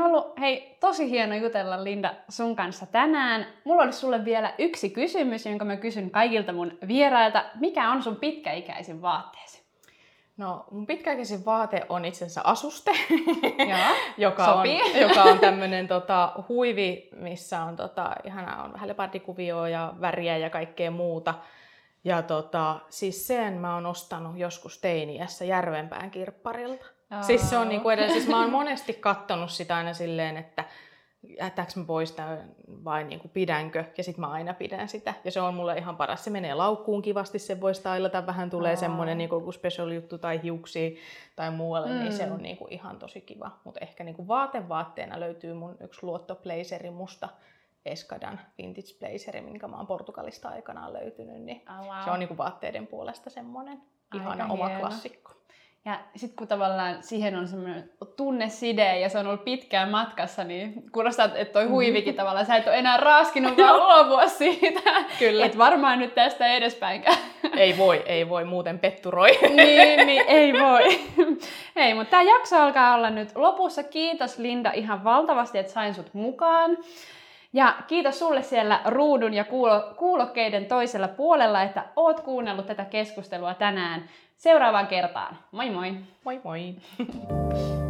On ollut hei, tosi hieno jutella Linda sun kanssa tänään. Mulla olisi sulle vielä yksi kysymys, jonka mä kysyn kaikilta mun vierailta. Mikä on sun pitkäikäisin vaatteesi? No, mun pitkäikäisin vaate on itse asiassa asuste, joka, Sopii. on, joka on tämmönen tota, huivi, missä on tota, ihana, on vähän lepardikuvioa ja väriä ja kaikkea muuta. Ja tota, siis sen mä oon ostanut joskus teiniässä Järvenpään kirpparilta. Aa. Siis se on niinku edelleen, siis mä oon monesti kattonut sitä aina silleen, että jättääkö mä pois tämän vai niinku pidänkö, ja sitten mä aina pidän sitä. Ja se on mulle ihan paras. Se menee laukkuun kivasti, se voi stylata, vähän tulee Aa. semmoinen niinku special juttu tai hiuksi tai muualle, mm. niin se mm. on niinku ihan tosi kiva. Mutta ehkä niinku vaatevaatteena löytyy mun yksi luottoblazeri musta Eskadan vintage blazeri, minkä mä oon Portugalista aikanaan löytynyt, niin oh, wow. se on niinku vaatteiden puolesta semmoinen ihana Aika oma hieno. klassikko. Ja sitten kun tavallaan siihen on semmoinen tunneside ja se on ollut pitkään matkassa, niin kuulostaa, että toi huivikin tavallaan, sä et ole enää raaskinut vaan luopua siitä. Kyllä. Et varmaan nyt tästä edespäinkään. Ei voi, ei voi, muuten petturoi. niin, niin, ei voi. Hei, mutta tämä jakso alkaa olla nyt lopussa. Kiitos Linda ihan valtavasti, että sain sut mukaan. Ja kiitos sulle siellä ruudun ja kuulo- kuulokkeiden toisella puolella, että oot kuunnellut tätä keskustelua tänään. Seuraavaan kertaan. Moi moi! Moi moi!